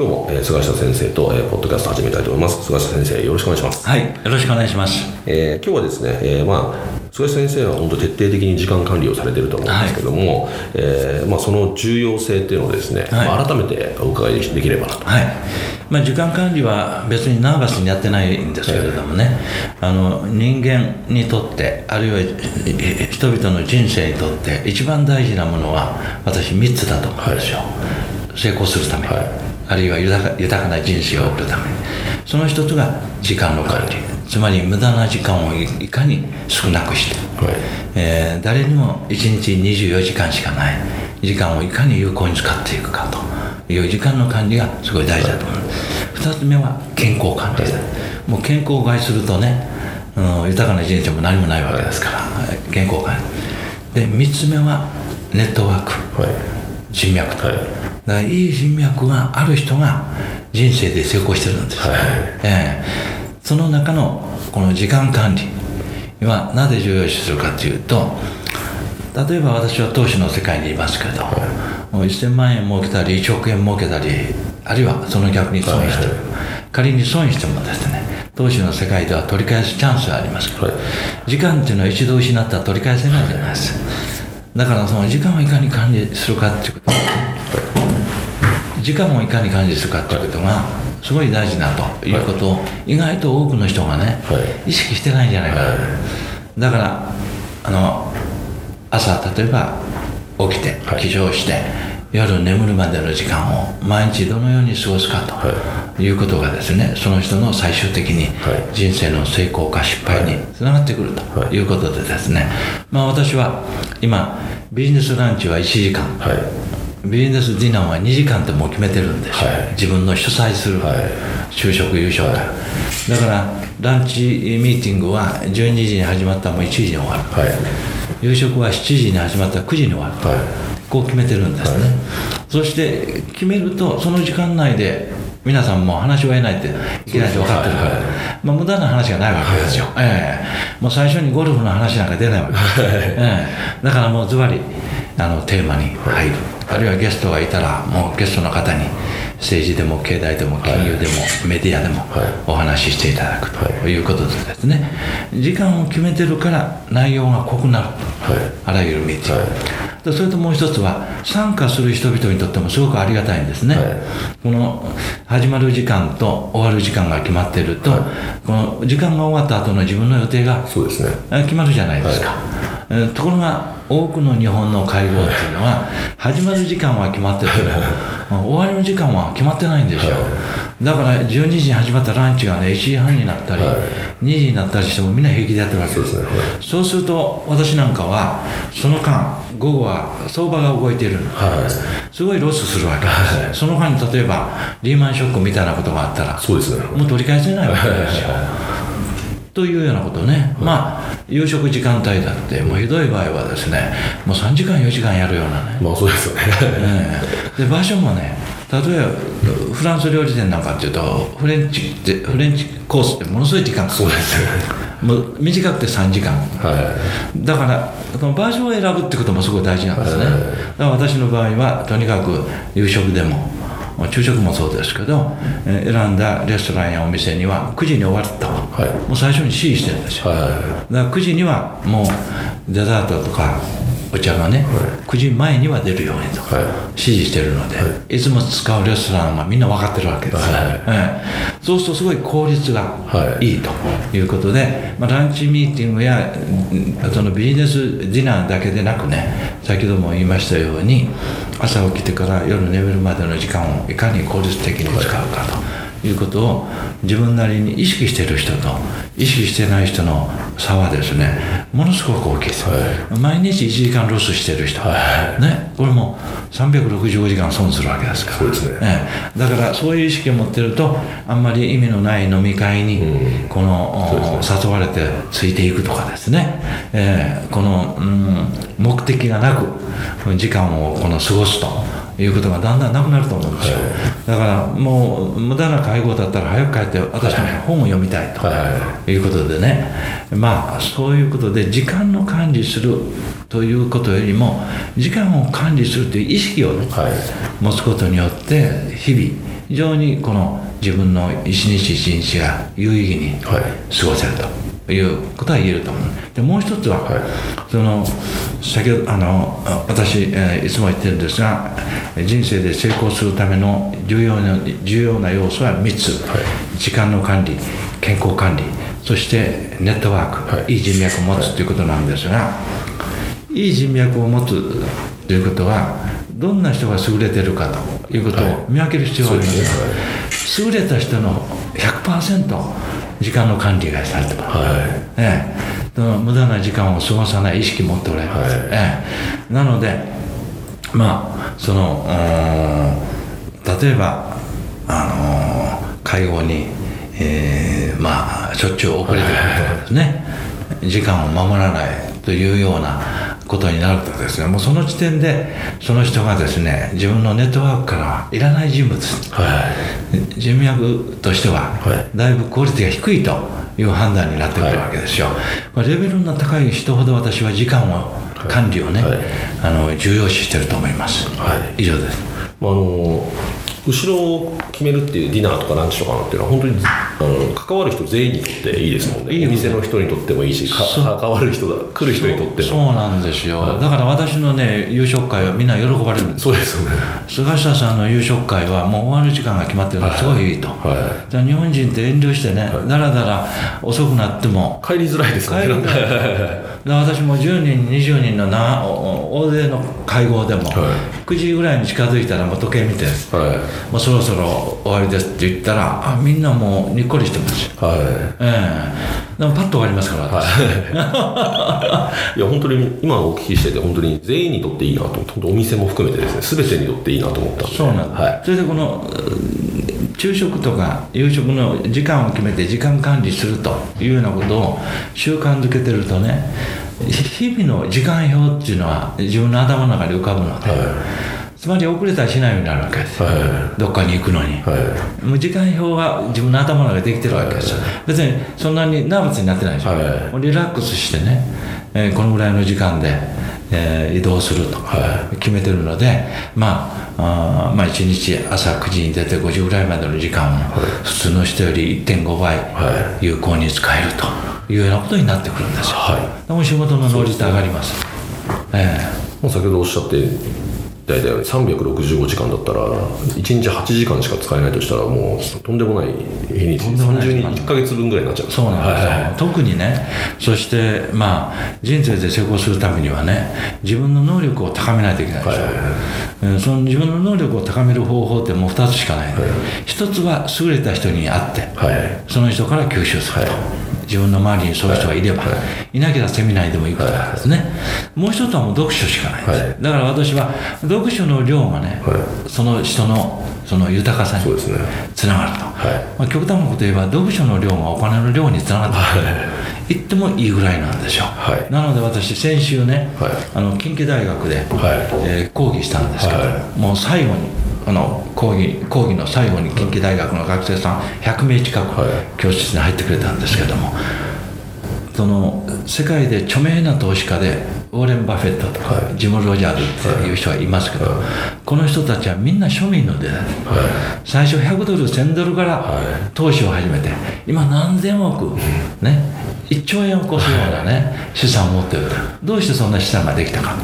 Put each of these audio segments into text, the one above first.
今日も、えー、菅下先生と、えー、ポッドキャスト始めたいと思います。菅下先生よろしくお願いします。はいよろしくお願いします、えー、今日はですね、えー、まあ菅下先生は本当徹底的に時間管理をされていると思うんですけども、はい、えー、まあ、その重要性っていうのをですね、はい、まあ、改めてお伺いできればなと。はい。まあ、時間管理は別にナーバスにやってないんですけれどもね、あの人間にとってあるいは人々の人生にとって一番大事なものは私3つだと思うんですよ、はい、成功するために、はい、あるいは豊か豊かな人生を送るために。その一つが時間の管理、はいつまり無駄な時間をいかに少なくして、はい、えー、誰にも1日24時間しかない。時間をいかに有効に使っていくかという時間の管理がすごい大事だと思います、はい、2つ目は健康管理です、はい、もう健康を害するとね、うん、豊かな人生も何もないわけですから。健康管理。で3つ目はネットワーク、人脈と、はい、だからいい人脈がある人が人生で成功してるんです、はい。えーその中のこの時間管理。はなぜ重要視するかというと例えば私は投資の世界にいますけど、もう1000万円儲けたり1億円儲けたりあるいはその逆に損してる、仮に損してもですね投資の世界では取り返すチャンスがあります。から、時間っていうのは一度失ったら取り返せないじゃないですか。だからその時間をいかに管理するかっていうこと時間をいかに管理するかっていうことがすごい大事なということを意外と多くの人がね、意識してないんじゃないかな、だからあの朝例えば起きて起床して、夜眠るまでの時間を毎日どのように過ごすかとい。うことがですねその人の最終的に人生の成功か失敗につながってくるとい。うことでですね。まあ私は今ビジネスランチは1時間、ビジネスディナーは2時間ってもう決めてるんですよ、はい、自分の主催する昼食夕食、は。い、だからランチミーティングは12時に始まったらもう1時に終わる、はい、夕食は7時に始まったら9時に終わる、こう決めてるんですね、そして決めるとその時間内で皆さんも話し終えないっていけないって分かってるから、まあ、無駄な話がないわけですよ、ええ。もう最初にゴルフの話なんか出ないわけです、ええ。だからもうズバリあのテーマに入る、あるいはゲストがいたらもうゲストの方に政治でも経済でも金融でも、メディアでもお話ししていただくということでですね。時間を決めてるから内容が濃くなる、あらゆる道、でそれともう一つは参加する人々にとってもすごくありがたいんですね、この始まる時間と終わる時間が決まっていると、この時間が終わった後の自分の予定が決まるじゃないですか、ところが多くの日本の会合っていうのは始まる時間は決まってても終わりの時間は決まってないんですよ、だから12時に始まったランチがね1時半になったり、2時になったりしてもみんな平気でやってるわけです。そうすると私なんかはその間午後は相場が動いている、すごいロスするわけです、その間に例えばリーマンショックみたいなことがあったらそうです、ね、もう取り返せないわけですよ、というようなことね、まあ夕食時間帯だってもうひどい場合はですねもう3時間4時間やるようなね。まあそうですよね。で場所もね例えばフランス料理店なんかっていうとフレンチってフレンチコースってものすごい時間かかる。そうですもう短くて3時間、はい、だからその場所を選ぶってこともすごい大事なんですね、はい、だから私の場合はとにかく夕食でも昼食もそうですけど、えー、選んだレストランやお店には9時に終わった、はい、もう最初に指示してるんですよ、はい、だから9時にはもうデザートとかお茶がね、9時前には出るようにと指示してるので、い、つも使うレストランがみんな分かってるわけです、はいそうするとすごい効率がい。いということで、まあ、ランチミーティングやそのビジネスディナーだけでなくね先ほども言いましたように朝起きてから夜眠るまでの時間をいかに効率的に使うかと。いうことを自分なりに意識している人と意識してない人の差はですねものすごく大きいです、はい、毎日1時間ロスしてる人、はい、ね、これも365時間損するわけですから。そうですね、ね、だからそういう意識を持ってるとあんまり意味のない飲み会にこの、うんね、誘われてついていくとかですね、えー、この、うん、目的がなく時間をこの過ごすということがだんだんなくなると思うんですよ、はい、だからもう無駄な介護だったら早く帰って私も本を読みたいとい。うことでね、まあそういうことで時間の管理するということよりも時間を管理するという意識をね、はい、持つことによって日々非常にこの自分の一日一日が有意義に過ごせると。いうことは言えると思う。でもう一つは、はい、その先ほどあの私、えー、いつも言ってるんですが人生で成功するための重要な重要な要素は3つ、はい、時間の管理健康管理そしてネットワーク、はい、いい人脈を持つということなんですが、いい人脈を持つということはどんな人が優れてるかということを見分ける必要があります、優れた人の100%時間の管理がされてます、はい。ええ、無駄な時間を過ごさない意識を持っておられます、はい、ええ、なのでまあその例えばあの介護に、えー、まあしょっちゅう遅れてくるとかですね、はい、時間を守らないというようなことになるとですねもうその時点でその人がですね自分のネットワークからはいらない人物、はい、人脈としてはだいぶクオリティが低いという判断になってくるわけですよ、はい、レベルの高い人ほど私は時間を管理をね、はい、あの重要視してると思います、はい、以上です、あの後ろを決めるっていうディナーとかランチとかっていうのは本当にあの関わる人全員にとっていいですもんね。いいお店の人にとってもいいし関わる人だ来る人にとっても。そうなんですよ、はい、だから私のね夕食会はみんな喜ばれるんです。そうですよね。菅下さんの夕食会はもう終わる時間が決まってるからすごいいいと、はい。はい、日本人って遠慮してね、はい、だらだら遅くなっても帰りづらいですね。帰りづらい。私も10人20人のな大勢の会合でも、はい、9時ぐらいに近づいたらもう時計見て、はい、もうそろそろ終わりですって言ったらあみんなもうにっこりしてますよ、はい。ええ。ー、でもパッと終わりますから、はい、いや本当に今お聞きしてて本当に全員にとっていいなと思ってお店も含めてですね全てにとっていいなと思ったんで。そうなんです、はい、それでこの昼食とか夕食の時間を決めて時間管理するというようなことを習慣づけてるとね日々の時間表っていうのは自分の頭の中で浮かぶので、はい、つまり遅れたりしないようになるわけです。よ、はい、どっかに行くのに、はい、もう時間表は自分の頭の中でできてるわけですよ、別にそんなにナーバスになってないでしょ、はい、リラックスしてね、えー、このぐらいの時間で、えー、移動すると決めてるので、まああまあ、1日朝9時に出て5時ぐらいまでの時間を普通の人より1.5倍有効に使えるというようなことになってくるんですよ、はい、でも仕事の能率上がります、ええ、もう先ほどおっしゃって大体365時間だったら1日8時間しか使えないとしたらもうとんでもない日にち30日1か月分ぐらいになっちゃう。そうなんですよ、はい、特にねそしてまあ人生で成功するためにはね自分の能力を高めないといけないでしょ、はい、その自分の能力を高める方法ってもう2つしかない、はい、1つは優れた人に会って、はい、その人から吸収すると、自分の周りにそういう人がいれば、はい、いなければセミナーでも行くとかですね、はい、もう一つはもう読書しかない。です、はい、だから私は読書の量がね、その人のその豊かさにつながると、まあ、極端なこと言えば読書の量がお金の量につながってくる、言ってもいいぐらいなんですよ、なので私先週ね、あの近畿大学で、えー、講義したんですけど、もう最後にあの講義講義の最後に近畿大学の学生さん100名近く教室に入ってくれたんですけどもその世界で著名な投資家でウォーレン・バフェットとか、はい、ジム・ロジャーズっていう人がいますけど、はい、この人たちはみんな庶民の出だ、はい、最初100ドル1000ドルから投資を始めて今何千億、ね1兆円を超すようなね資産を持ってる。どうしてそんな資産ができたか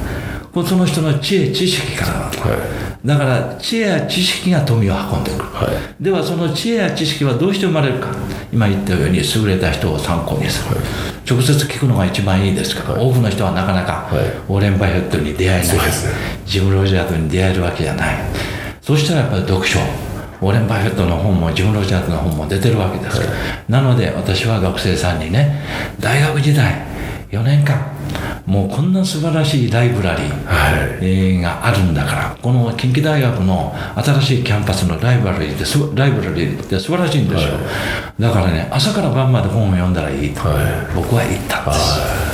その人の知恵知識から。だと、はい、だから知恵や知識が富を運んでくる、はい、ではその知恵や知識はどうして生まれるか。今言ったように優れた人を参考にする、はい、直接聞くのが一番いいですから、多くの人はなかなかウォーレン・バフェットに出会えない、ね、ジム・ロジャーズに出会えるわけじゃない。そしたらやっぱり読書。ウォーレン・バフェットの本もジム・ロジャーズの本も出てるわけです、なので私は学生さんにね大学時代4年間もうこんな素晴らしいライブラリーがあるんだから、はい、この近畿大学の新しいキャンパスのライブラリーってライブラリーって素晴らしいんですよ、はい、だからね朝から晩まで本を読んだらいいと、はい、僕は言ったんです、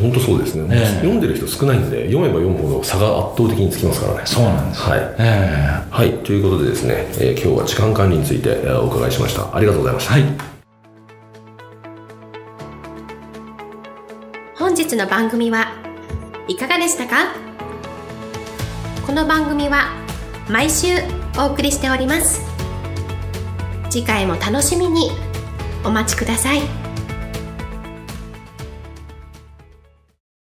本当そうですね、えー、読んでる人少ないんで読めば読むほど差が圧倒的につきますからね。そうなんです。はい、えー、はい、ということでですね、えー、今日は時間管理についてお伺いしました。ありがとうございました。はい日の番組はいかがでしたか？この番組は毎週お送りしております次回も楽しみにお待ちください。